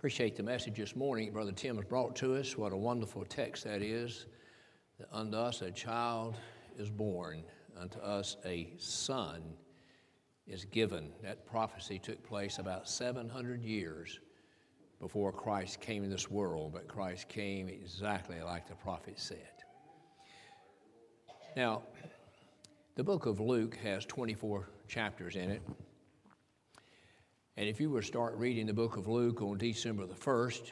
Appreciate the message this morning Brother Tim has brought to us. What a wonderful text that is. That unto us a child is born, unto us a son is given. That prophecy took place about 700 years before Christ came in this world, but Christ came exactly like the prophet said. Now, the book of Luke has 24 chapters in it. And if you were to start reading the book of Luke on December the 1st,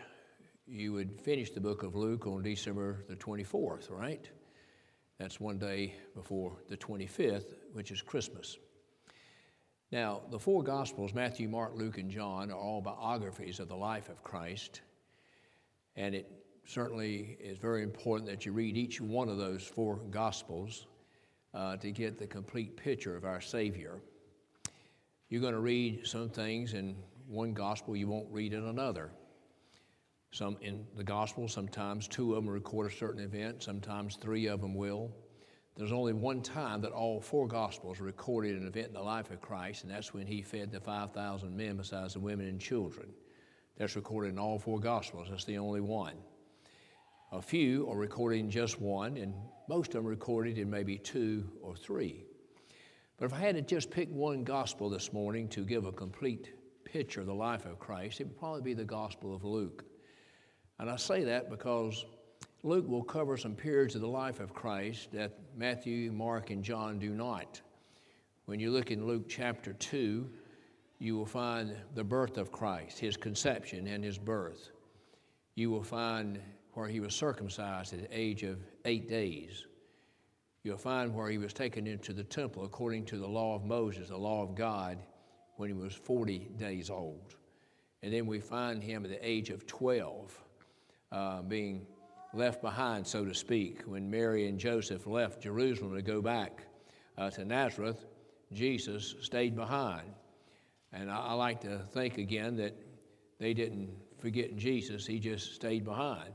you would finish the book of Luke on December the 24th, right? That's one day before the 25th, which is Christmas. Now, the four Gospels, Matthew, Mark, Luke, and John, are all biographies of the life of Christ. And it certainly is very important that you read each one of those four Gospels uh, to get the complete picture of our Savior. You're going to read some things in one gospel you won't read in another. Some in the gospel, sometimes two of them record a certain event, sometimes three of them will. There's only one time that all four gospels recorded an event in the life of Christ, and that's when he fed the 5,000 men besides the women and children. That's recorded in all four gospels. That's the only one. A few are recorded in just one, and most of them recorded in maybe two or three. But if I had to just pick one gospel this morning to give a complete picture of the life of Christ, it would probably be the Gospel of Luke. And I say that because Luke will cover some periods of the life of Christ that Matthew, Mark, and John do not. When you look in Luke chapter 2, you will find the birth of Christ, his conception and his birth. You will find where he was circumcised at the age of eight days you'll find where he was taken into the temple according to the law of Moses, the law of God, when he was 40 days old. And then we find him at the age of 12, uh, being left behind, so to speak. When Mary and Joseph left Jerusalem to go back uh, to Nazareth, Jesus stayed behind. And I, I like to think again that they didn't forget Jesus, he just stayed behind.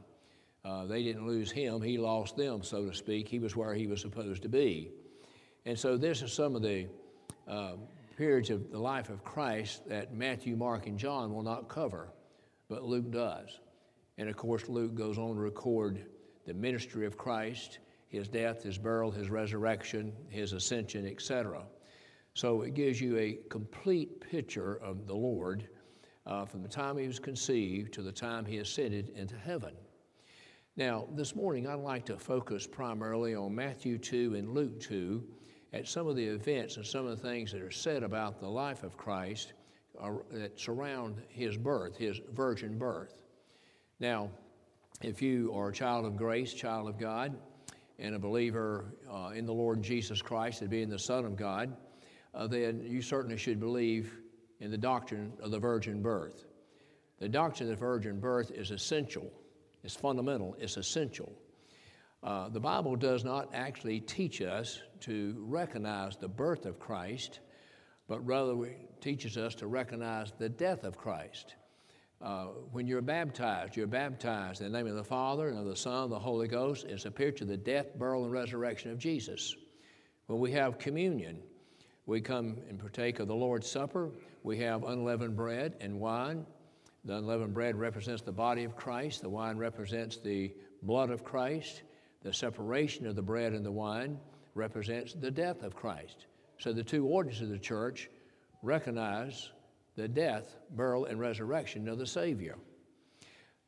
Uh, they didn't lose him, he lost them, so to speak. He was where he was supposed to be. And so, this is some of the uh, periods of the life of Christ that Matthew, Mark, and John will not cover, but Luke does. And of course, Luke goes on to record the ministry of Christ, his death, his burial, his resurrection, his ascension, etc. So it gives you a complete picture of the Lord uh, from the time he was conceived to the time he ascended into heaven. Now, this morning, I'd like to focus primarily on Matthew 2 and Luke 2 at some of the events and some of the things that are said about the life of Christ uh, that surround his birth, his virgin birth. Now, if you are a child of grace, child of God, and a believer uh, in the Lord Jesus Christ and being the Son of God, uh, then you certainly should believe in the doctrine of the virgin birth. The doctrine of the virgin birth is essential it's fundamental, it's essential. Uh, the Bible does not actually teach us to recognize the birth of Christ, but rather it teaches us to recognize the death of Christ. Uh, when you're baptized, you're baptized in the name of the Father and of the Son and the Holy Ghost. It's a picture of the death, burial, and resurrection of Jesus. When we have communion, we come and partake of the Lord's Supper. We have unleavened bread and wine. The unleavened bread represents the body of Christ, the wine represents the blood of Christ. The separation of the bread and the wine represents the death of Christ. So the two orders of the church recognize the death, burial, and resurrection of the Savior.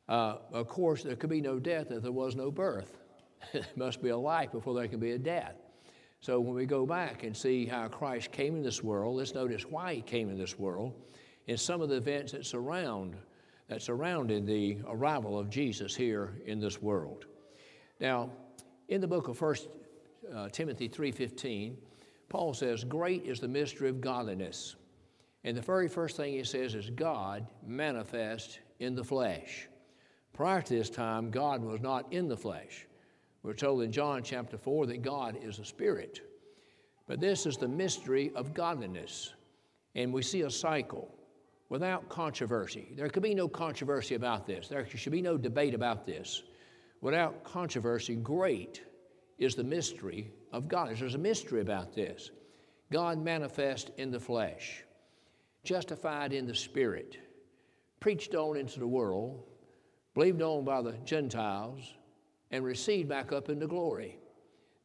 Uh, of course, there could be no death if there was no birth. there must be a life before there can be a death. So when we go back and see how Christ came in this world, let's notice why he came in this world and some of the events that surround that surrounded the arrival of Jesus here in this world. Now, in the book of 1 uh, Timothy 3:15, Paul says, "Great is the mystery of godliness." And the very first thing he says is God manifest in the flesh. Prior to this time, God was not in the flesh. We're told in John chapter 4 that God is a spirit. But this is the mystery of godliness. And we see a cycle without controversy. There could be no controversy about this. There should be no debate about this. Without controversy, great is the mystery of God. There's a mystery about this. God manifest in the flesh, justified in the spirit, preached on into the world, believed on by the Gentiles, and received back up into glory.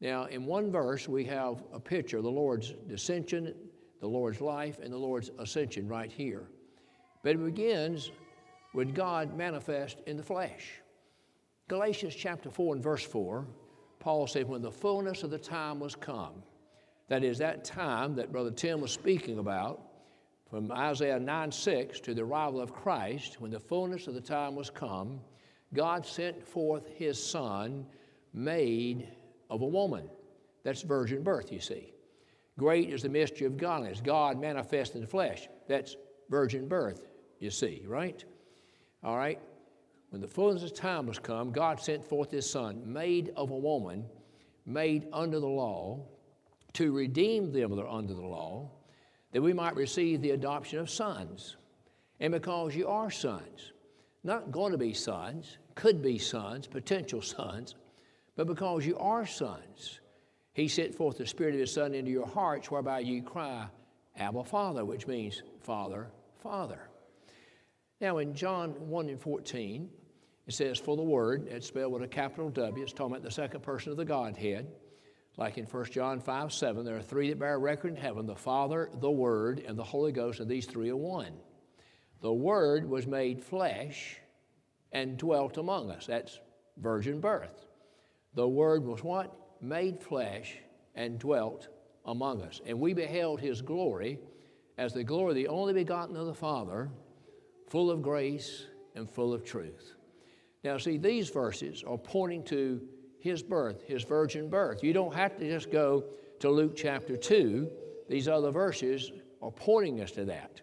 Now, in one verse, we have a picture of the Lord's descension, the Lord's life, and the Lord's ascension right here. But it begins with God manifest in the flesh. Galatians chapter 4 and verse 4, Paul said, When the fullness of the time was come, that is, that time that Brother Tim was speaking about, from Isaiah 9 6 to the arrival of Christ, when the fullness of the time was come, God sent forth his Son, made of a woman. That's virgin birth, you see. Great is the mystery of godliness. God manifest in the flesh. That's virgin birth, you see, right? All right? When the fullness of time was come, God sent forth his Son, made of a woman, made under the law, to redeem them that are under the law, that we might receive the adoption of sons. And because you are sons, not going to be sons, could be sons, potential sons, but because you are sons, he sent forth the Spirit of His Son into your hearts, whereby you cry, Abba, Father, which means Father, Father. Now, in John 1 and 14, it says, For the Word, it's spelled with a capital W, it's talking about the second person of the Godhead. Like in 1 John 5 7, there are three that bear record in heaven the Father, the Word, and the Holy Ghost, and these three are one. The Word was made flesh and dwelt among us. That's virgin birth. The Word was what? Made flesh and dwelt among us. And we beheld his glory as the glory of the only begotten of the Father, full of grace and full of truth. Now, see, these verses are pointing to his birth, his virgin birth. You don't have to just go to Luke chapter 2. These other verses are pointing us to that.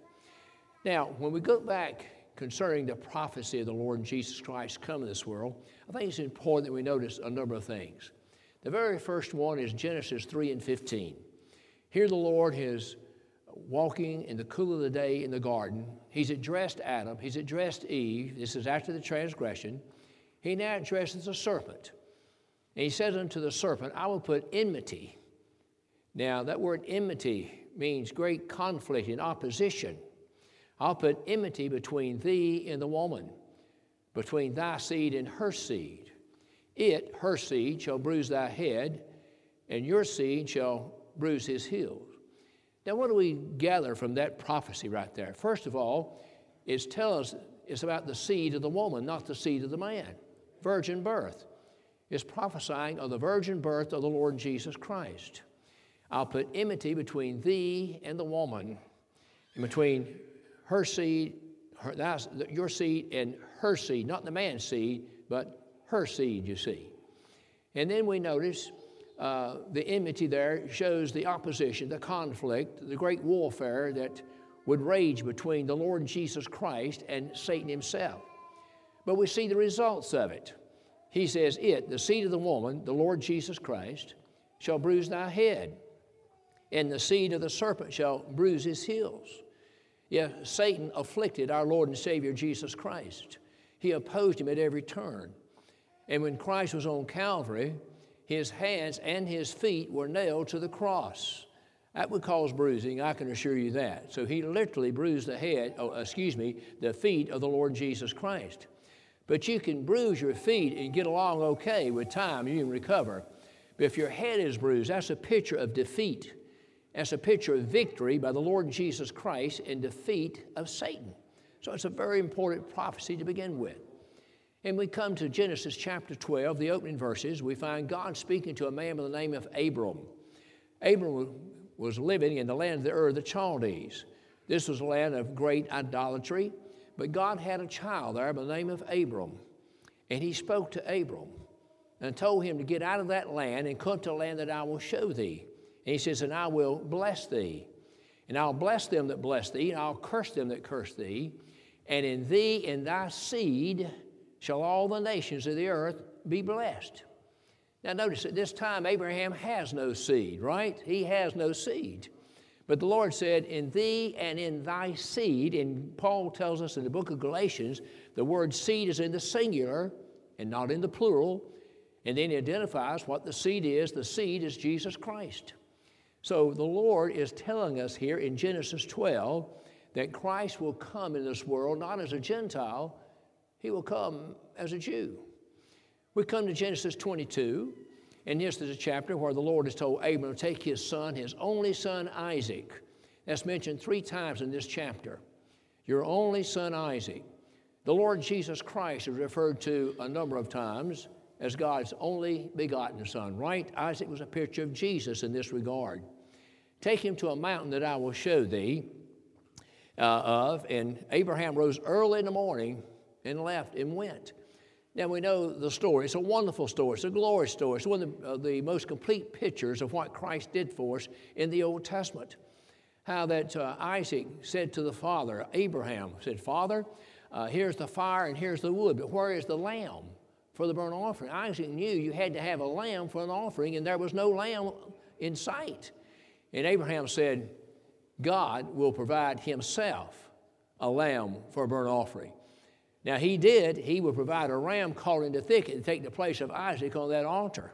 Now, when we go back concerning the prophecy of the Lord Jesus Christ coming to this world, I think it's important that we notice a number of things. The very first one is Genesis 3 and 15. Here the Lord is walking in the cool of the day in the garden. He's addressed Adam, he's addressed Eve. This is after the transgression. He now addresses the serpent. And he says unto the serpent, I will put enmity. Now, that word enmity means great conflict and opposition. I'll put enmity between thee and the woman, between thy seed and her seed. It, her seed, shall bruise thy head, and your seed shall bruise his heels. Now, what do we gather from that prophecy right there? First of all, it's tell us it's about the seed of the woman, not the seed of the man. Virgin birth is prophesying of the virgin birth of the Lord Jesus Christ. I'll put enmity between thee and the woman, and between her seed, her, your seed, and her seed, not the man's seed, but her seed, you see. And then we notice uh, the enmity there shows the opposition, the conflict, the great warfare that would rage between the Lord Jesus Christ and Satan himself. But we see the results of it. He says, It, the seed of the woman, the Lord Jesus Christ, shall bruise thy head, and the seed of the serpent shall bruise his heels. Yeah, Satan afflicted our Lord and Savior Jesus Christ. He opposed him at every turn. And when Christ was on Calvary, his hands and his feet were nailed to the cross. That would cause bruising, I can assure you that. So he literally bruised the head, oh, excuse me, the feet of the Lord Jesus Christ. But you can bruise your feet and get along okay with time, you can recover. But if your head is bruised, that's a picture of defeat. That's a picture of victory by the Lord Jesus Christ in defeat of Satan. So it's a very important prophecy to begin with. And we come to Genesis chapter 12, the opening verses. We find God speaking to a man by the name of Abram. Abram was living in the land of the of the Chaldees. This was a land of great idolatry, but God had a child there by the name of Abram. And he spoke to Abram and told him to get out of that land and come to a land that I will show thee. And he says, And I will bless thee. And I'll bless them that bless thee, and I'll curse them that curse thee. And in thee and thy seed shall all the nations of the earth be blessed. Now, notice at this time, Abraham has no seed, right? He has no seed. But the Lord said, In thee and in thy seed, and Paul tells us in the book of Galatians, the word seed is in the singular and not in the plural. And then he identifies what the seed is. The seed is Jesus Christ. So the Lord is telling us here in Genesis 12 that Christ will come in this world not as a Gentile, he will come as a Jew. We come to Genesis 22, and this is a chapter where the Lord has told Abram to take his son, his only son Isaac. That's mentioned three times in this chapter. Your only son Isaac. The Lord Jesus Christ is referred to a number of times as God's only begotten son, right? Isaac was a picture of Jesus in this regard. Take him to a mountain that I will show thee uh, of. And Abraham rose early in the morning and left and went. Now we know the story. It's a wonderful story. It's a glorious story. It's one of the, uh, the most complete pictures of what Christ did for us in the Old Testament. How that uh, Isaac said to the father, Abraham said, Father, uh, here's the fire and here's the wood, but where is the lamb for the burnt offering? Isaac knew you had to have a lamb for an offering, and there was no lamb in sight. And Abraham said, God will provide himself a lamb for a burnt offering. Now, he did. He would provide a ram caught in the thicket to take the place of Isaac on that altar.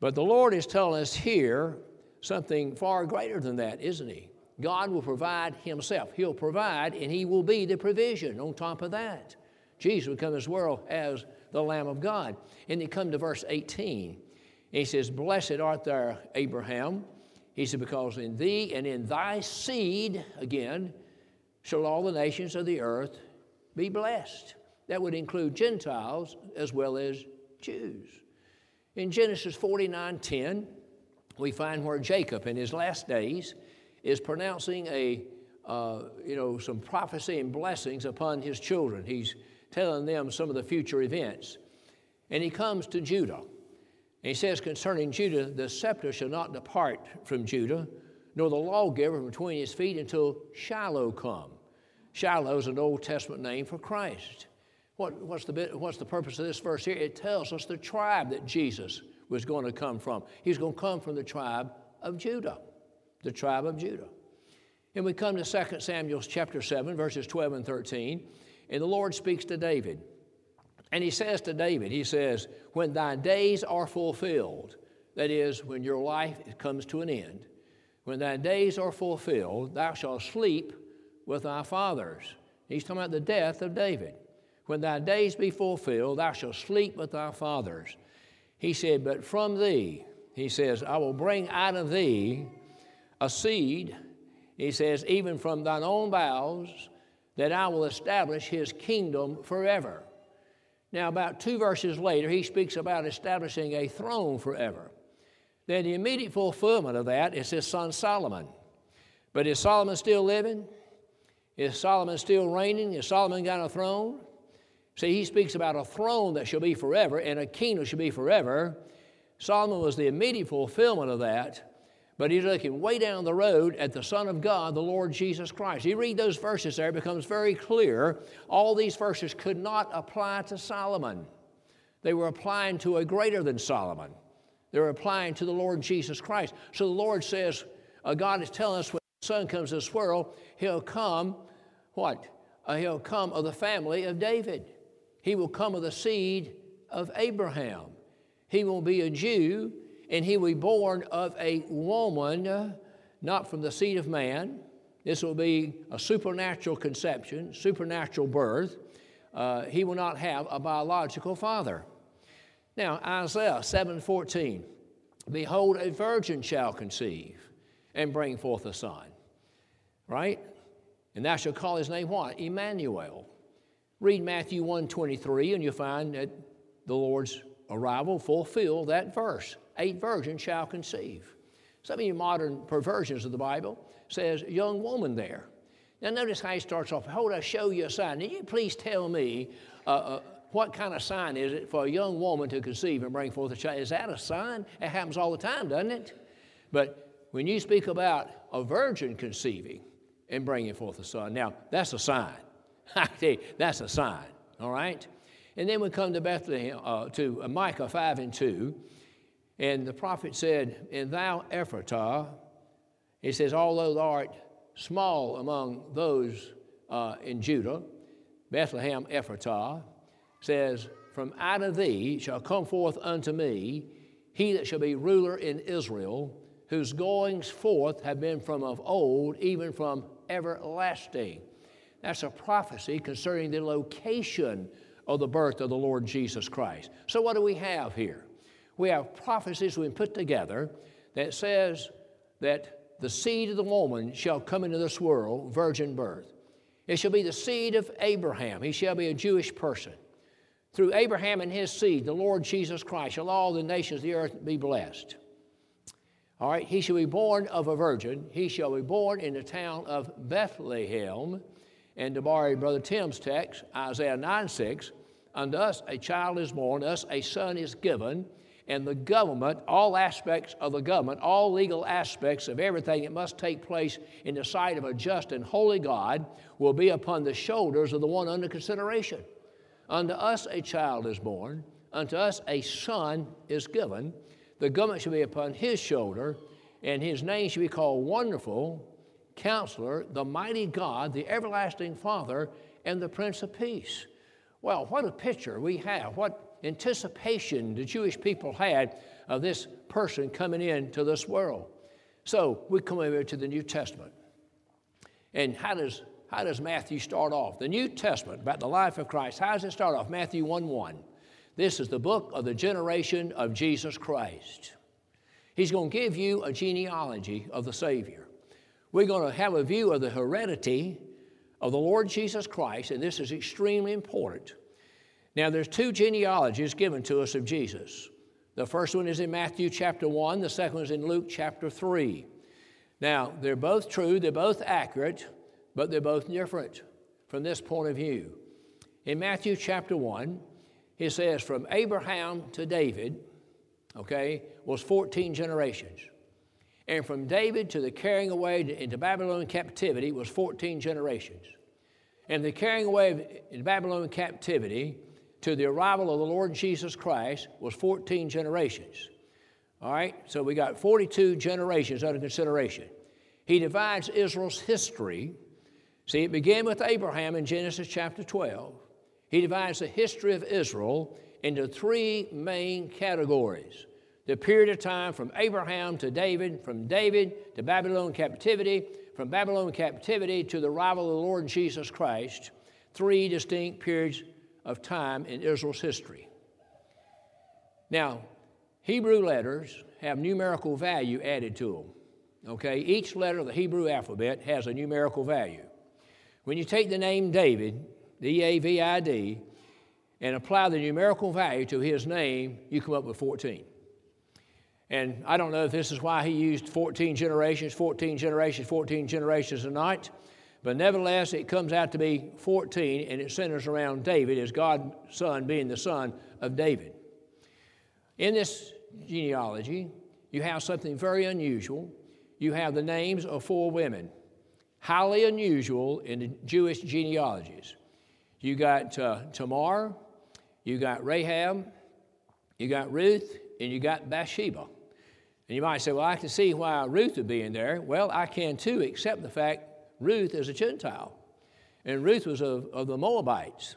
But the Lord is telling us here something far greater than that, isn't he? God will provide himself. He'll provide, and he will be the provision on top of that. Jesus will come this world as the Lamb of God. And they come to verse 18. And he says, Blessed art thou, Abraham. He said, Because in thee and in thy seed, again, shall all the nations of the earth be blessed. That would include Gentiles as well as Jews. In Genesis 49 10, we find where Jacob, in his last days, is pronouncing a, uh, you know, some prophecy and blessings upon his children. He's telling them some of the future events. And he comes to Judah. And he says concerning Judah, the scepter shall not depart from Judah, nor the lawgiver from between his feet until Shiloh come. Shiloh is an Old Testament name for Christ. What, what's, the, what's the purpose of this verse here? It tells us the tribe that Jesus was going to come from. He's going to come from the tribe of Judah, the tribe of Judah. And we come to 2 Samuel chapter 7, verses 12 and 13, and the Lord speaks to David. And he says to David, he says, When thy days are fulfilled, that is, when your life comes to an end, when thy days are fulfilled, thou shalt sleep with thy fathers. He's talking about the death of David. When thy days be fulfilled, thou shalt sleep with thy fathers. He said, But from thee, he says, I will bring out of thee a seed, he says, even from thine own bowels, that I will establish his kingdom forever. Now, about two verses later, he speaks about establishing a throne forever. Then the immediate fulfillment of that is his son Solomon. But is Solomon still living? Is Solomon still reigning? Is Solomon got a throne? See, he speaks about a throne that shall be forever and a kingdom shall be forever. Solomon was the immediate fulfillment of that. But he's looking way down the road at the Son of God, the Lord Jesus Christ. You read those verses there, it becomes very clear. All these verses could not apply to Solomon. They were applying to a greater than Solomon. They were applying to the Lord Jesus Christ. So the Lord says, uh, God is telling us when the Son comes to this world, He'll come, what? Uh, he'll come of the family of David. He will come of the seed of Abraham. He will be a Jew and he will be born of a woman, uh, not from the seed of man. This will be a supernatural conception, supernatural birth. Uh, he will not have a biological father. Now, Isaiah 7:14, Behold, a virgin shall conceive and bring forth a son. Right? And thou shalt call his name what? Emmanuel. Read Matthew 1:23, and you'll find that the Lord's arrival fulfill that verse eight virgins shall conceive. Some of you modern perversions of the Bible says young woman there. Now notice how he starts off. Hold, I show you a sign. Now you please tell me uh, uh, what kind of sign is it for a young woman to conceive and bring forth a child? Is that a sign? It happens all the time, doesn't it? But when you speak about a virgin conceiving and bringing forth a son, now that's a sign. I that's a sign. All right. And then we come to Bethlehem uh, to Micah five and two. And the prophet said, And thou, Ephratah, he says, although thou art small among those uh, in Judah, Bethlehem Ephratah, says, From out of thee shall come forth unto me he that shall be ruler in Israel, whose goings forth have been from of old, even from everlasting. That's a prophecy concerning the location of the birth of the Lord Jesus Christ. So, what do we have here? We have prophecies we put together that says that the seed of the woman shall come into this world, virgin birth. It shall be the seed of Abraham. He shall be a Jewish person. Through Abraham and his seed, the Lord Jesus Christ, shall all the nations of the earth be blessed. All right, he shall be born of a virgin. He shall be born in the town of Bethlehem. And to borrow Brother Tim's text, Isaiah 9 6, unto us a child is born, unto us a son is given, and the government, all aspects of the government, all legal aspects of everything that must take place in the sight of a just and holy God, will be upon the shoulders of the one under consideration. Unto us a child is born, unto us a son is given. The government shall be upon his shoulder, and his name shall be called Wonderful, Counselor, the Mighty God, the Everlasting Father, and the Prince of Peace. Well, what a picture we have. What anticipation the Jewish people had of this person coming into this world. So we come over to the New Testament. And how does how does Matthew start off? The New Testament about the life of Christ, how does it start off? Matthew 1 1. This is the book of the generation of Jesus Christ. He's going to give you a genealogy of the Savior. We're going to have a view of the heredity of the Lord Jesus Christ, and this is extremely important. Now, there's two genealogies given to us of Jesus. The first one is in Matthew chapter 1, the second one is in Luke chapter 3. Now, they're both true, they're both accurate, but they're both different from this point of view. In Matthew chapter 1, he says, From Abraham to David, okay, was 14 generations. And from David to the carrying away into Babylon captivity was 14 generations. And the carrying away in Babylon captivity to the arrival of the Lord Jesus Christ was 14 generations. All right, so we got 42 generations under consideration. He divides Israel's history See, it began with Abraham in Genesis chapter 12. He divides the history of Israel into three main categories the period of time from Abraham to David, from David to Babylon captivity, from Babylon captivity to the arrival of the Lord Jesus Christ, three distinct periods of time in Israel's history. Now, Hebrew letters have numerical value added to them. Okay, each letter of the Hebrew alphabet has a numerical value. When you take the name David, D, and apply the numerical value to his name, you come up with 14. And I don't know if this is why he used 14 generations, 14 generations, 14 generations a night, but nevertheless, it comes out to be 14, and it centers around David as God's son being the son of David. In this genealogy, you have something very unusual. You have the names of four women highly unusual in the Jewish genealogies. You got uh, Tamar, you got Rahab, you got Ruth, and you got Bathsheba. And you might say, well, I can see why Ruth would be in there. Well, I can too, except the fact Ruth is a Gentile. And Ruth was of, of the Moabites.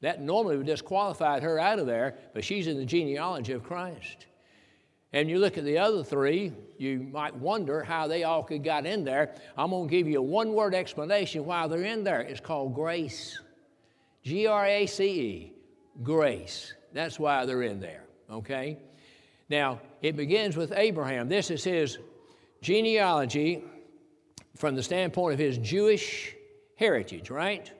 That normally would disqualify her out of there, but she's in the genealogy of Christ. And you look at the other three, you might wonder how they all could got in there. I'm going to give you a one word explanation why they're in there. It's called grace. G R A C E, grace. That's why they're in there, okay? Now, it begins with Abraham. This is his genealogy from the standpoint of his Jewish heritage, right?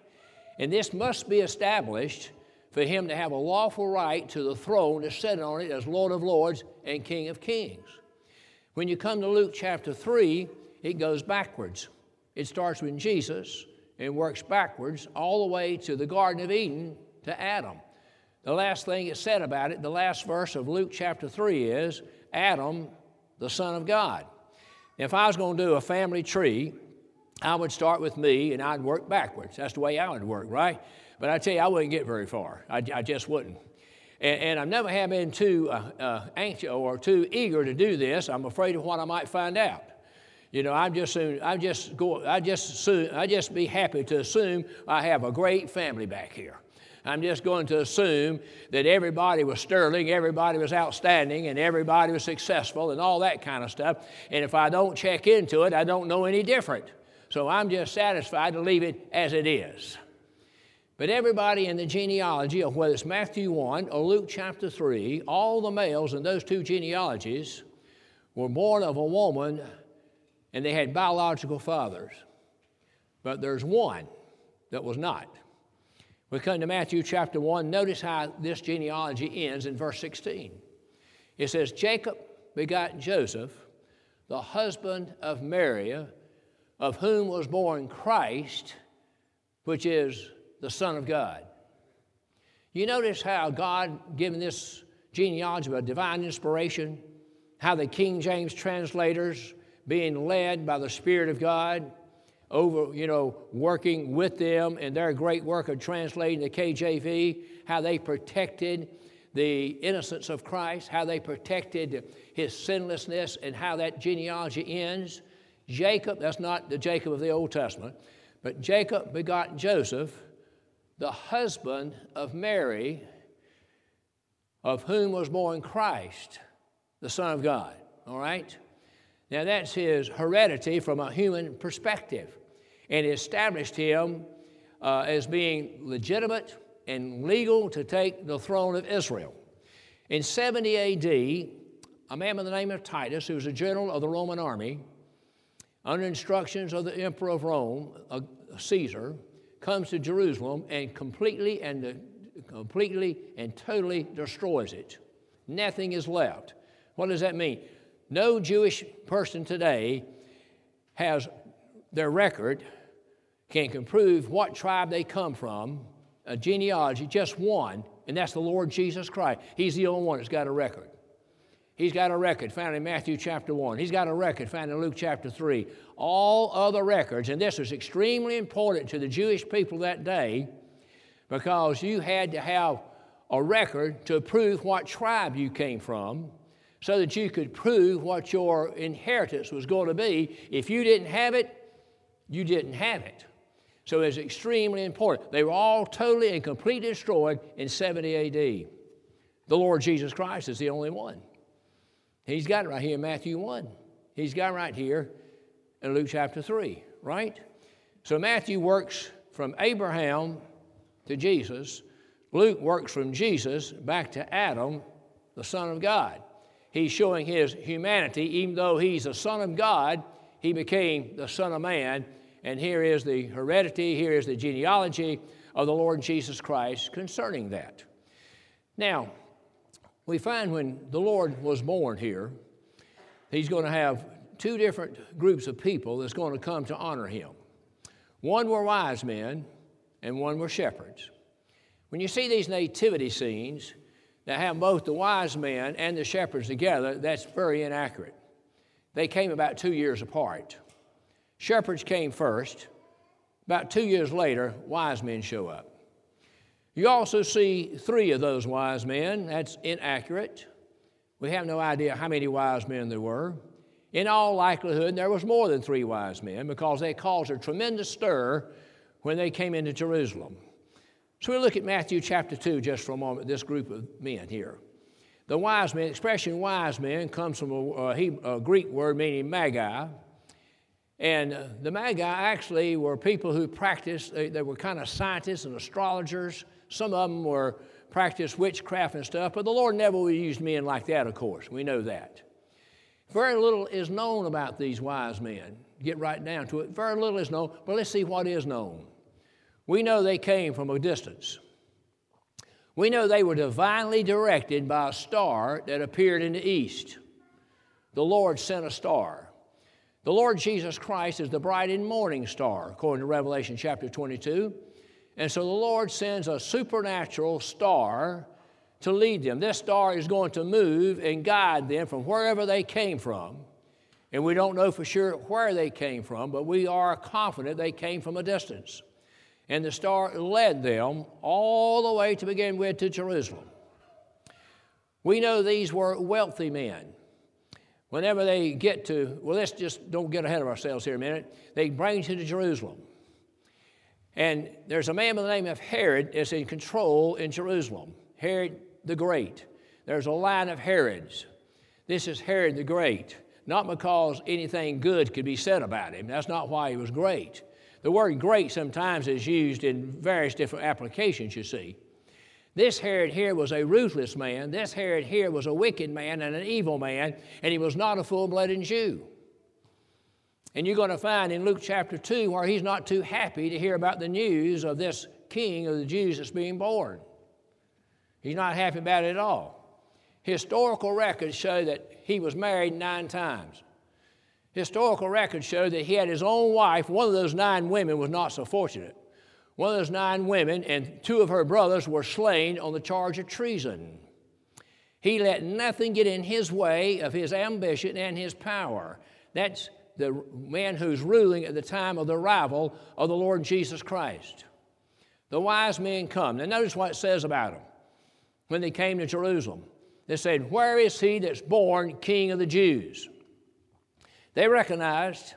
And this must be established for him to have a lawful right to the throne to sit on it as Lord of Lords and King of Kings. When you come to Luke chapter 3, it goes backwards. It starts with Jesus and works backwards all the way to the Garden of Eden to Adam. The last thing it said about it, the last verse of Luke chapter 3 is Adam, the Son of God. If I was going to do a family tree, I would start with me and I'd work backwards. That's the way I would work, right? But I tell you, I wouldn't get very far. I, I just wouldn't. And, and, I've never have been too uh, uh, anxious or too eager to do this. I'm afraid of what I might find out. You know, I'm just I just go, I just assume, I just be happy to assume I have a great family back here. I'm just going to assume that everybody was sterling, everybody was outstanding, and everybody was successful, and all that kind of stuff. And if I don't check into it, I don't know any different. So I'm just satisfied to leave it as it is. But everybody in the genealogy of whether it's Matthew 1 or Luke chapter 3, all the males in those two genealogies were born of a woman and they had biological fathers. But there's one that was not. We come to Matthew chapter 1. Notice how this genealogy ends in verse 16. It says, Jacob begot Joseph, the husband of Mary, of whom was born Christ, which is the Son of God. You notice how God, given this genealogy by divine inspiration, how the King James translators, being led by the Spirit of God, over, you know, working with them in their great work of translating the KJV, how they protected the innocence of Christ, how they protected his sinlessness, and how that genealogy ends. Jacob, that's not the Jacob of the Old Testament, but Jacob begot Joseph, the husband of Mary, of whom was born Christ, the Son of God. All right? Now, that's his heredity from a human perspective, and established him uh, as being legitimate and legal to take the throne of Israel. In 70 AD, a man by the name of Titus, who was a general of the Roman army, under instructions of the emperor of Rome, uh, Caesar, comes to Jerusalem and completely and uh, completely and totally destroys it. Nothing is left. What does that mean? No Jewish person today has their record can, prove what tribe they come from, a genealogy, just one, and that's the Lord Jesus Christ. He's the only one that's got a record. He's got a record found in Matthew chapter 1. He's got a record found in Luke chapter 3. All other records, and this was extremely important to the Jewish people that day because you had to have a record to prove what tribe you came from so that you could prove what your inheritance was going to be. If you didn't have it, you didn't have it. So it's extremely important. They were all totally and completely destroyed in 70 AD. The Lord Jesus Christ is the only one. He's got it right here in Matthew 1. He's got it right here in Luke chapter 3, right? So Matthew works from Abraham to Jesus. Luke works from Jesus back to Adam, the Son of God. He's showing his humanity, even though he's the Son of God, he became the Son of Man. And here is the heredity, here is the genealogy of the Lord Jesus Christ concerning that. Now, we find when the Lord was born here, He's going to have two different groups of people that's going to come to honor Him. One were wise men, and one were shepherds. When you see these nativity scenes that have both the wise men and the shepherds together, that's very inaccurate. They came about two years apart. Shepherds came first. About two years later, wise men show up. You also see three of those wise men. That's inaccurate. We have no idea how many wise men there were. In all likelihood, there was more than three wise men because they caused a tremendous stir when they came into Jerusalem. So we look at Matthew chapter 2 just for a moment, this group of men here. The wise men, expression wise men comes from a, a, a Greek word meaning magi. And uh, the magi actually were people who practiced, they, they were kind of scientists and astrologers some of them were practiced witchcraft and stuff, but the Lord never used men like that, of course. We know that. Very little is known about these wise men. Get right down to it. Very little is known, but let's see what is known. We know they came from a distance. We know they were divinely directed by a star that appeared in the east. The Lord sent a star. The Lord Jesus Christ is the bright and morning star, according to Revelation chapter 22. And so the Lord sends a supernatural star to lead them. This star is going to move and guide them from wherever they came from. And we don't know for sure where they came from, but we are confident they came from a distance. And the star led them all the way to begin with to Jerusalem. We know these were wealthy men. Whenever they get to, well, let's just don't get ahead of ourselves here a minute. They bring you to Jerusalem. And there's a man by the name of Herod that's in control in Jerusalem, Herod the Great. There's a line of Herods. This is Herod the Great. not because anything good could be said about him. That's not why he was great. The word great sometimes is used in various different applications, you see. This Herod here was a ruthless man. This Herod here was a wicked man and an evil man, and he was not a full blooded Jew. And you're going to find in Luke chapter 2 where he's not too happy to hear about the news of this king of the Jews that's being born. He's not happy about it at all. Historical records show that he was married nine times. Historical records show that he had his own wife. One of those nine women was not so fortunate. One of those nine women and two of her brothers were slain on the charge of treason. He let nothing get in his way of his ambition and his power. That's the man who's ruling at the time of the arrival of the Lord Jesus Christ. The wise men come. Now, notice what it says about them when they came to Jerusalem. They said, Where is he that's born king of the Jews? They recognized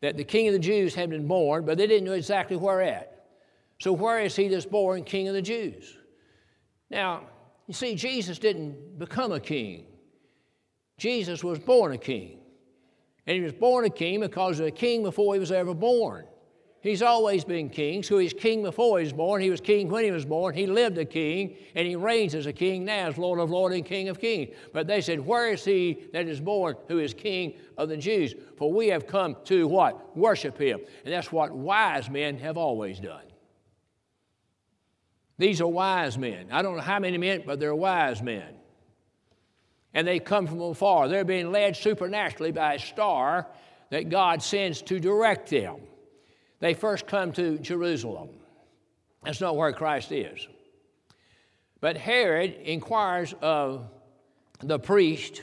that the king of the Jews had been born, but they didn't know exactly where at. So, where is he that's born king of the Jews? Now, you see, Jesus didn't become a king, Jesus was born a king. And he was born a king because was a king before he was ever born. He's always been king, so he's king before he was born. He was king when he was born. He lived a king, and he reigns as a king now as Lord of Lords and King of Kings. But they said, Where is he that is born who is king of the Jews? For we have come to what? Worship him. And that's what wise men have always done. These are wise men. I don't know how many men, but they're wise men. And they come from afar. They're being led supernaturally by a star that God sends to direct them they first come to Jerusalem. That's not where Christ is. But Herod inquires of the priest,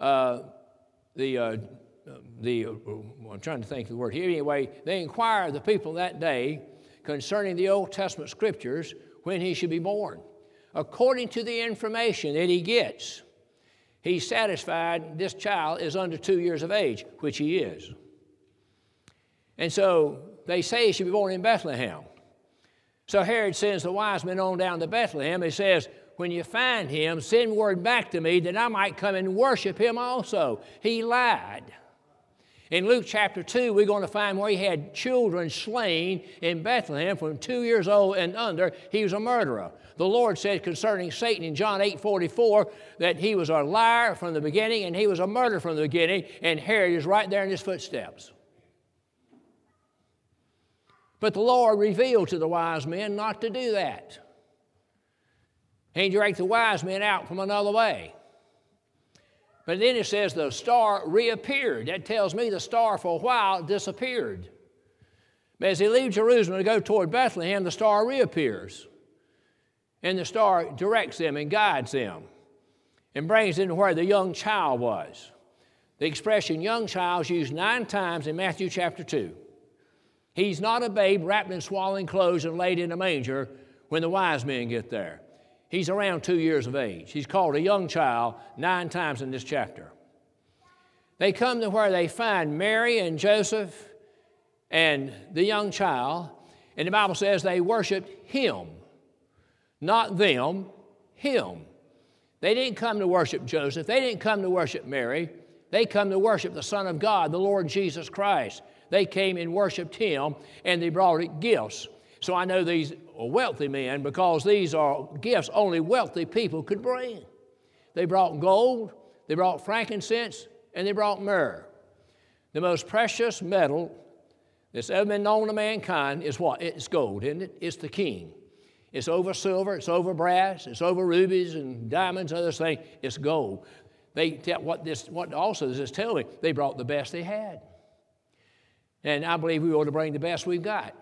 uh, the, uh, the uh, I'm trying to think of the word here. Anyway, they inquire of the people that day concerning the Old Testament scriptures when he should be born. According to the information that he gets, he's satisfied this child is under two years of age, which he is. And so they say he should be born in Bethlehem. So Herod sends the wise men on down to Bethlehem. He says, When you find him, send word back to me that I might come and worship him also. He lied. In Luke chapter 2, we're going to find where he had children slain in Bethlehem from two years old and under. He was a murderer. The Lord said concerning Satan in John 8 44 that he was a liar from the beginning and he was a murderer from the beginning, and Herod is right there in his footsteps. But the Lord revealed to the wise men not to do that. He directed the wise men out from another way. But then it says the star reappeared. That tells me the star for a while disappeared. But as they leave Jerusalem to go toward Bethlehem, the star reappears. And the star directs them and guides them and brings them to where the young child was. The expression young child is used nine times in Matthew chapter 2. He's not a babe wrapped in swaddling clothes and laid in a manger when the wise men get there. He's around two years of age. He's called a young child nine times in this chapter. They come to where they find Mary and Joseph and the young child, and the Bible says they worshiped him, not them, him. They didn't come to worship Joseph, they didn't come to worship Mary, they come to worship the Son of God, the Lord Jesus Christ they came and worshiped him and they brought it gifts. So I know these are wealthy men because these are gifts only wealthy people could bring. They brought gold, they brought frankincense, and they brought myrrh. The most precious metal that's ever been known to mankind is what? It's gold, isn't it? It's the king. It's over silver, it's over brass, it's over rubies and diamonds, and other things. It's gold. They what this what also this is telling, they brought the best they had. And I believe we ought to bring the best we've got.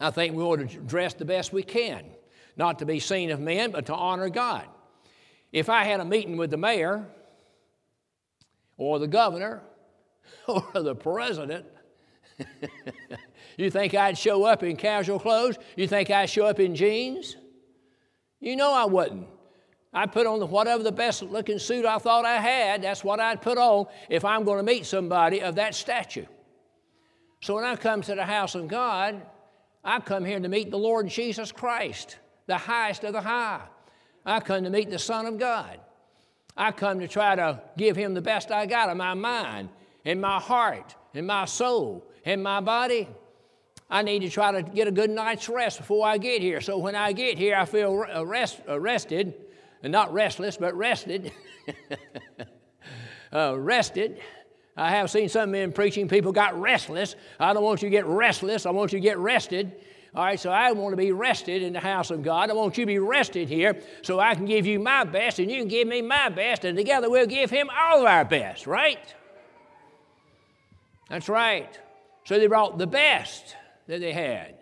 I think we ought to dress the best we can, not to be seen of men, but to honor God. If I had a meeting with the mayor, or the governor, or the president, you think I'd show up in casual clothes? You think I'd show up in jeans? You know I wouldn't. I'd put on whatever the best looking suit I thought I had, that's what I'd put on if I'm going to meet somebody of that stature. So when I come to the house of God, I come here to meet the Lord Jesus Christ, the highest of the high. I come to meet the Son of God. I come to try to give him the best I got of my mind and my heart and my soul and my body. I need to try to get a good night's rest before I get here. So when I get here, I feel rest, rested, and not restless, but rested. uh, rested. I have seen some men preaching, people got restless. I don't want you to get restless, I want you to get rested. All right, so I want to be rested in the house of God. I want you to be rested here so I can give you my best and you can give me my best, and together we'll give him all of our best, right? That's right. So they brought the best that they had.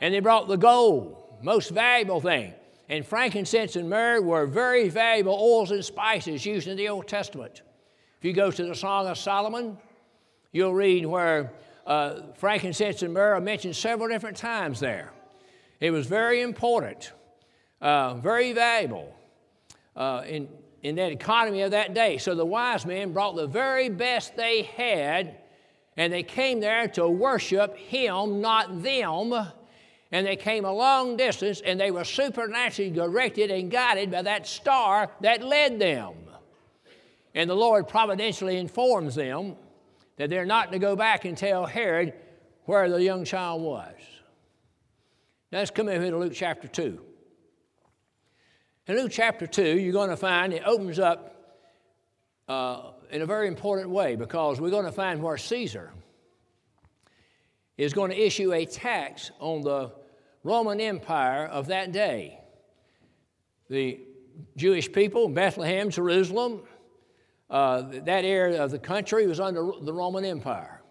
And they brought the gold, most valuable thing. And frankincense and myrrh were very valuable oils and spices used in the Old Testament. If you go to the Song of Solomon, you'll read where uh, frankincense and myrrh are mentioned several different times there. It was very important, uh, very valuable uh, in, in that economy of that day. So the wise men brought the very best they had, and they came there to worship Him, not them. And they came a long distance, and they were supernaturally directed and guided by that star that led them. And the Lord providentially informs them that they're not to go back and tell Herod where the young child was. Now let's come over to Luke chapter 2. In Luke chapter 2, you're going to find it opens up uh, in a very important way because we're going to find where Caesar is going to issue a tax on the Roman Empire of that day. The Jewish people, Bethlehem, Jerusalem, uh, that area of the country was under the Roman Empire.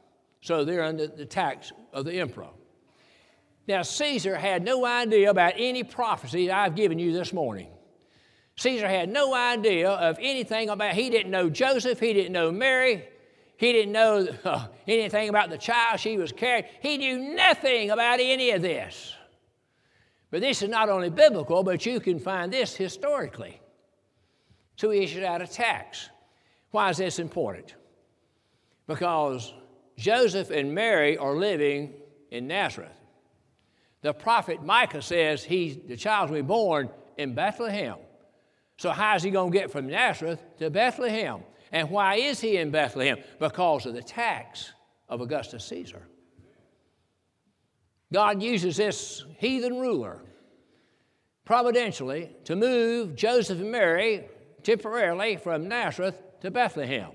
So they're under the tax of the emperor. Now, Caesar had no idea about any prophecy that I've given you this morning. Caesar had no idea of anything about, he didn't know Joseph, he didn't know Mary, he didn't know uh, anything about the child she was carrying. He knew nothing about any of this. But this is not only biblical, but you can find this historically. So he issued out a tax. Why is this important? Because Joseph and Mary are living in Nazareth. The prophet Micah says he, the child will be born in Bethlehem. So, how is he going to get from Nazareth to Bethlehem? And why is he in Bethlehem? Because of the tax of Augustus Caesar. God uses this heathen ruler providentially to move Joseph and Mary temporarily from Nazareth to Bethlehem.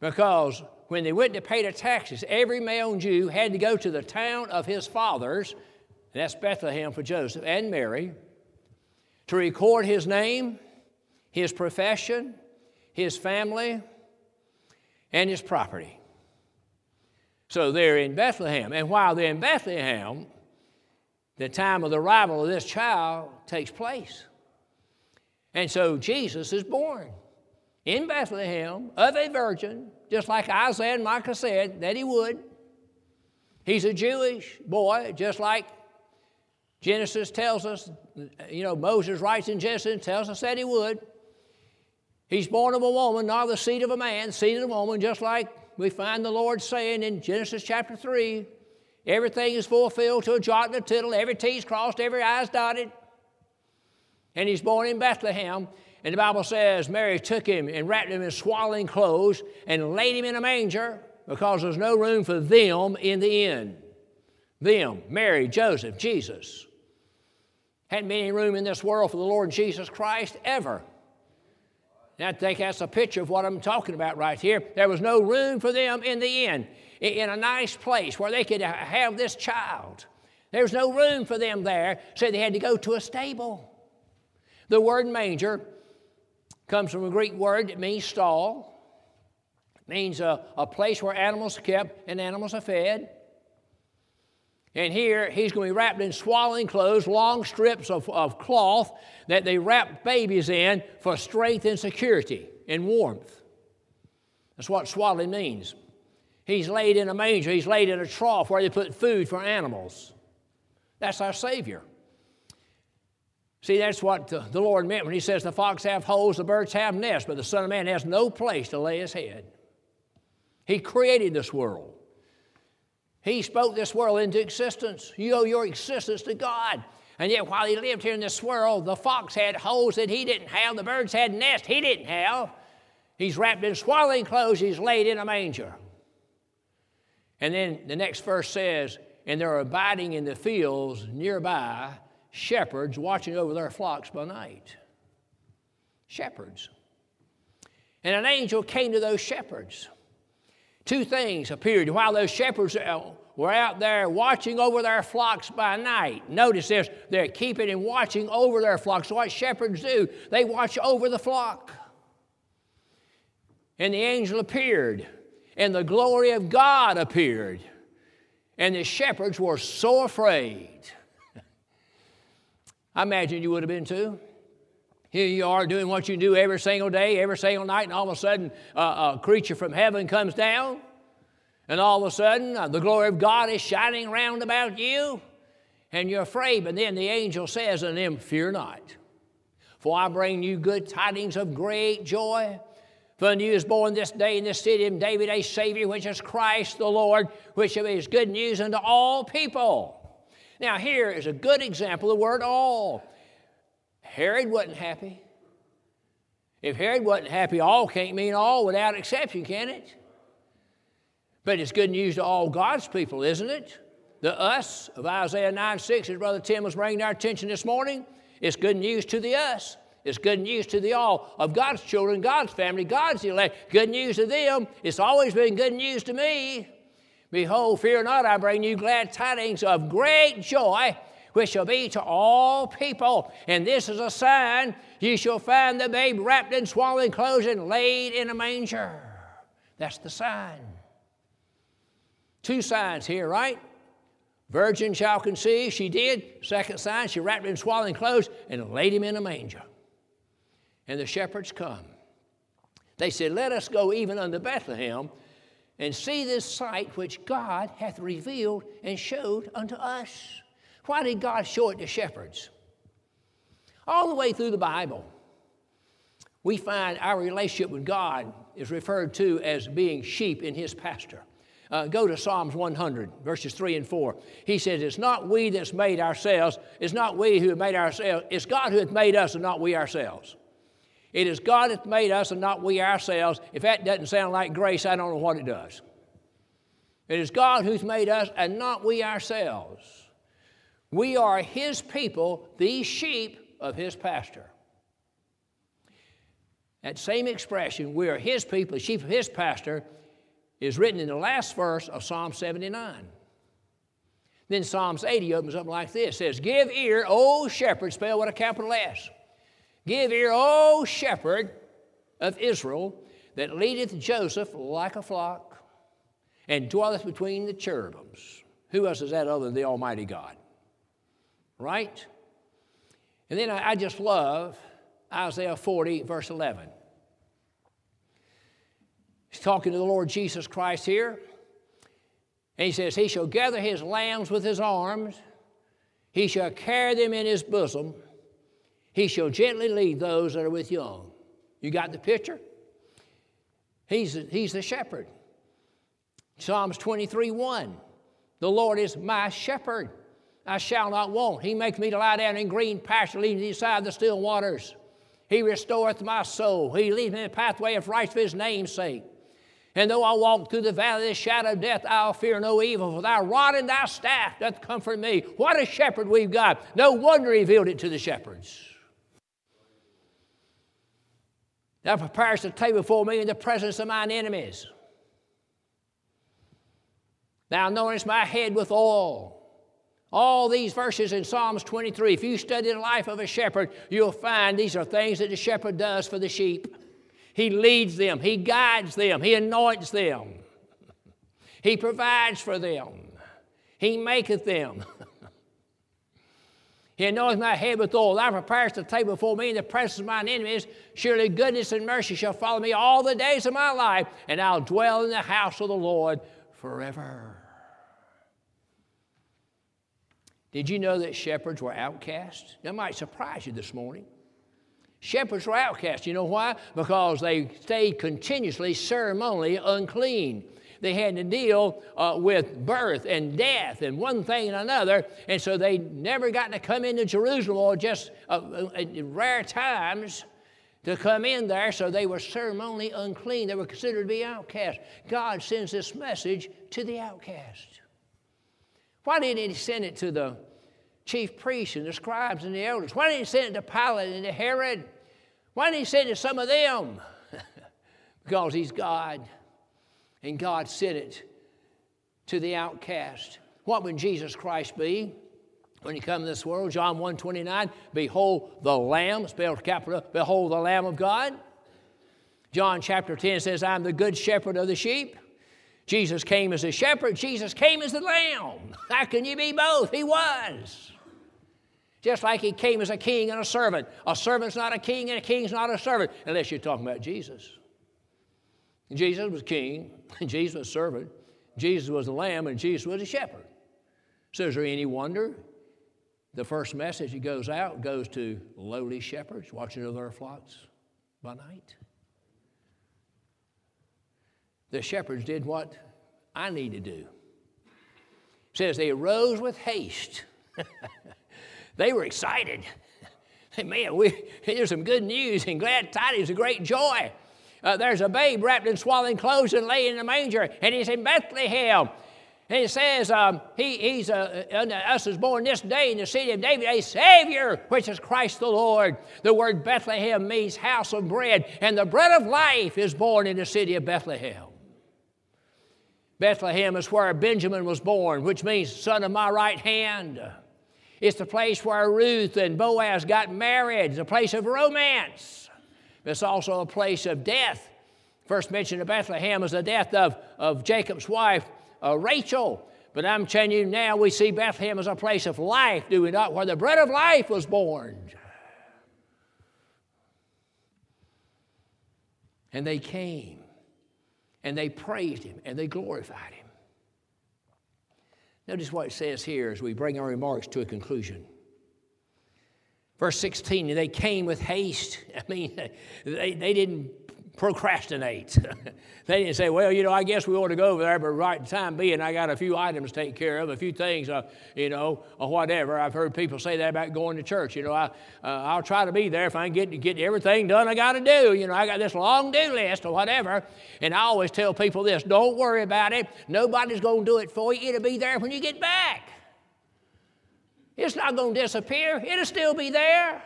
Because when they went to pay the taxes, every male Jew had to go to the town of his fathers, and that's Bethlehem for Joseph and Mary, to record his name, his profession, his family, and his property. So they're in Bethlehem. And while they're in Bethlehem, the time of the arrival of this child takes place. And so Jesus is born in Bethlehem of a virgin, just like Isaiah and Micah said that he would. He's a Jewish boy, just like Genesis tells us, you know, Moses writes in Genesis and tells us that he would. He's born of a woman, not the seed of a man, seed of a woman, just like we find the Lord saying in Genesis chapter 3 everything is fulfilled to a jot and a tittle, every T's crossed, every I I's dotted. And he's born in Bethlehem. And the Bible says Mary took him and wrapped him in swaddling clothes and laid him in a manger because there's no room for them in the inn. Them, Mary, Joseph, Jesus. Hadn't been any room in this world for the Lord Jesus Christ ever. And I think that's a picture of what I'm talking about right here. There was no room for them in the inn, in a nice place where they could have this child. There was no room for them there, so they had to go to a stable. The word manger comes from a Greek word that means stall. Means a, a place where animals are kept and animals are fed. And here he's going to be wrapped in swaddling clothes, long strips of, of cloth that they wrap babies in for strength and security and warmth. That's what swaddling means. He's laid in a manger, he's laid in a trough where they put food for animals. That's our Savior. See, that's what the Lord meant when He says, The fox have holes, the birds have nests, but the Son of Man has no place to lay His head. He created this world. He spoke this world into existence. You owe your existence to God. And yet, while he lived here in this world, the fox had holes that he didn't have, the birds had nests he didn't have. He's wrapped in swaddling clothes, he's laid in a manger. And then the next verse says, And they're abiding in the fields nearby, shepherds watching over their flocks by night. Shepherds. And an angel came to those shepherds. Two things appeared while those shepherds uh, were out there watching over their flocks by night. Notice this they're keeping and watching over their flocks. What shepherds do, they watch over the flock. And the angel appeared, and the glory of God appeared. And the shepherds were so afraid. I imagine you would have been too. Here you are doing what you do every single day, every single night, and all of a sudden uh, a creature from heaven comes down and all of a sudden, uh, the glory of God is shining round about you, and you're afraid. But then the angel says unto them, Fear not, for I bring you good tidings of great joy. For unto you is born this day in the city of David a Savior, which is Christ the Lord, which is good news unto all people. Now, here is a good example of the word all. Herod wasn't happy. If Herod wasn't happy, all can't mean all without exception, can it? But it's good news to all God's people, isn't it? The us of Isaiah 9 6, as Brother Tim was bringing our attention this morning, it's good news to the us. It's good news to the all of God's children, God's family, God's elect. Good news to them. It's always been good news to me. Behold, fear not, I bring you glad tidings of great joy, which shall be to all people. And this is a sign you shall find the babe wrapped in swaddling clothes and laid in a manger. That's the sign. Two signs here, right? Virgin shall conceive. She did. Second sign, she wrapped him in swaddling clothes and laid him in a manger. And the shepherds come. They said, Let us go even unto Bethlehem and see this sight which God hath revealed and showed unto us. Why did God show it to shepherds? All the way through the Bible, we find our relationship with God is referred to as being sheep in his pasture. Uh, go to Psalms 100, verses 3 and 4. He says, It's not we that's made ourselves, it's not we who have made ourselves, it's God who hath made us and not we ourselves. It is God that made us and not we ourselves. If that doesn't sound like grace, I don't know what it does. It is God who's made us and not we ourselves. We are His people, these sheep of His pasture. That same expression, we are His people, the sheep of His pasture, is written in the last verse of Psalm 79. Then Psalms 80 opens up like this says, Give ear, O shepherd, spell with a capital S. Give ear, O shepherd of Israel, that leadeth Joseph like a flock, and dwelleth between the cherubims. Who else is that other than the Almighty God? Right? And then I, just love Isaiah 40, verse 11. He's talking to the Lord Jesus Christ here. And he says, He shall gather his lambs with his arms, he shall carry them in his bosom, he shall gently lead those that are with young. You got the picture? He's, he's the shepherd. Psalms 23 1. The Lord is my shepherd. I shall not want. He makes me to lie down in green pasture, leading me beside the still waters. He restoreth my soul. He leads me in the pathway of righteousness for his name's sake. And though I walk through the valley of the shadow of death, I'll fear no evil, for thy rod and thy staff doth comfort me. What a shepherd we've got. No wonder he revealed it to the shepherds. Thou preparest a table before me in the presence of mine enemies. Thou anointest my head with oil. All these verses in Psalms 23, if you study the life of a shepherd, you'll find these are things that the shepherd does for the sheep. He leads them, He guides them, He anoints them, He provides for them, He maketh them. He anoints my head with oil. Thou preparest the table before me in the presence of mine enemies. Surely goodness and mercy shall follow me all the days of my life, and I'll dwell in the house of the Lord forever. Did you know that shepherds were outcasts? That might surprise you this morning. Shepherds were outcasts. You know why? Because they stayed continuously ceremonially unclean. They had to deal uh, with birth and death and one thing and another. And so they never got to come into Jerusalem or just uh, rare times to come in there, so they were ceremonially unclean. They were considered to be outcasts. God sends this message to the outcast. Why didn't He send it to the chief priests and the scribes and the elders? Why didn't He send it to Pilate and to Herod? Why didn't He send it to some of them? because He's God, and God sent it to the outcast. What would Jesus Christ be? when you come to this world. John 1 29, behold the Lamb, spelled capital, behold the Lamb of God. John chapter 10 says, I'm the good shepherd of the sheep. Jesus came as a shepherd, Jesus came as the lamb. How can you be both? He was. Just like he came as a king and a servant. A servant's not a king and a king's not a servant, unless you're talking about Jesus. Jesus was king, Jesus was a servant, Jesus was the lamb, and Jesus was a shepherd. So is there any wonder the first message that goes out goes to lowly shepherds watching over their flocks by night. The shepherds did what I need to do. It says they arose with haste. they were excited. Hey, Man, we, here's some good news and glad tidings of great joy. Uh, there's a babe wrapped in swaddling clothes and laying in a manger, and he's in Bethlehem. And it says, um, he, He's uh, unto us is born this day in the city of David a Savior, which is Christ the Lord. The word Bethlehem means house of bread, and the bread of life is born in the city of Bethlehem. Bethlehem is where Benjamin was born, which means son of my right hand. It's the place where Ruth and Boaz got married. A place of romance. It's also a place of death. First mention of Bethlehem is the death of, of Jacob's wife, uh, Rachel. But I'm telling you now, we see Bethlehem as a place of life, do we not? Where the bread of life was born. And they came and they praised him and they glorified him. Notice what it says here as we bring our remarks to a conclusion. Verse 16, they came with haste. I mean, they, they didn't procrastinate. they didn't say, well, you know, I guess we ought to go over there, but right time being, I got a few items to take care of, a few things, uh, you know, or whatever. I've heard people say that about going to church. You know, I, uh, I'll try to be there if I can get, get everything done I got to do. You know, I got this long do list or whatever. And I always tell people this don't worry about it. Nobody's going to do it for you. It'll be there when you get back. It's not going to disappear, it'll still be there.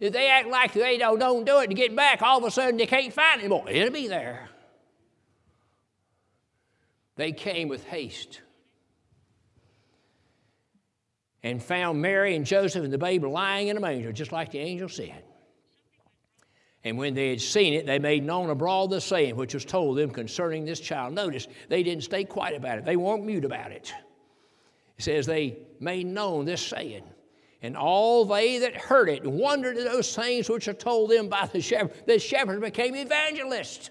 If they act like they don't, don't do it to get back, all of a sudden they can't find it anymore. It'll be there. They came with haste and found Mary and Joseph and the babe lying in a manger, just like the angel said. And when they had seen it, they made known abroad the saying which was told them concerning this child. Notice, they didn't stay quiet about it, they weren't mute about it. Says they made known this saying. And all they that heard it wondered at those things which are told them by the shepherd. The shepherds became evangelists.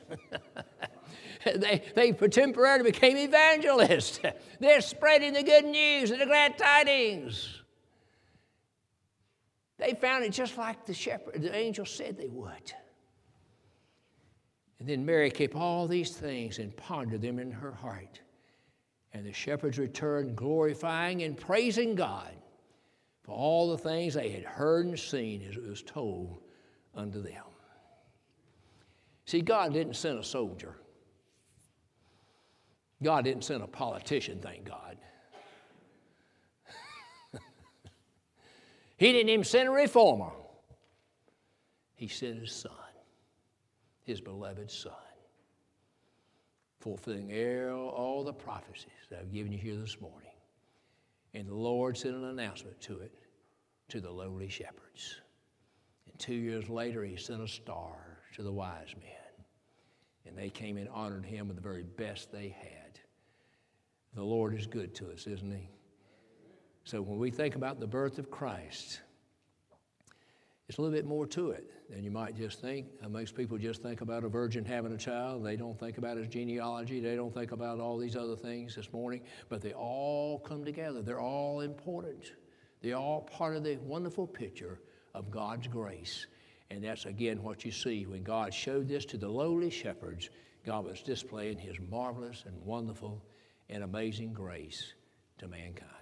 they, they temporarily became evangelists. They're spreading the good news and the glad tidings. They found it just like the shepherd, the angel said they would. And then Mary kept all these things and pondered them in her heart. And the shepherds returned, glorifying and praising God for all the things they had heard and seen as it was told unto them. See, God didn't send a soldier. God didn't send a politician, thank God. he didn't even send a reformer. He sent his son, his beloved son, fulfilling all the prophecies that I've given you here this morning. And the Lord sent an announcement to it to the lowly shepherds. And two years later, he sent a star to the wise men. And they came and honored him with the very best they had. The Lord is good to us, isn't he? So when we think about the birth of Christ, it's a little bit more to it than you might just think. Uh, most people just think about a virgin having a child. They don't think about his genealogy. They don't think about all these other things this morning. But they all come together. They're all important. They're all part of the wonderful picture of God's grace. And that's again what you see when God showed this to the lowly shepherds. God was displaying his marvelous and wonderful and amazing grace to mankind.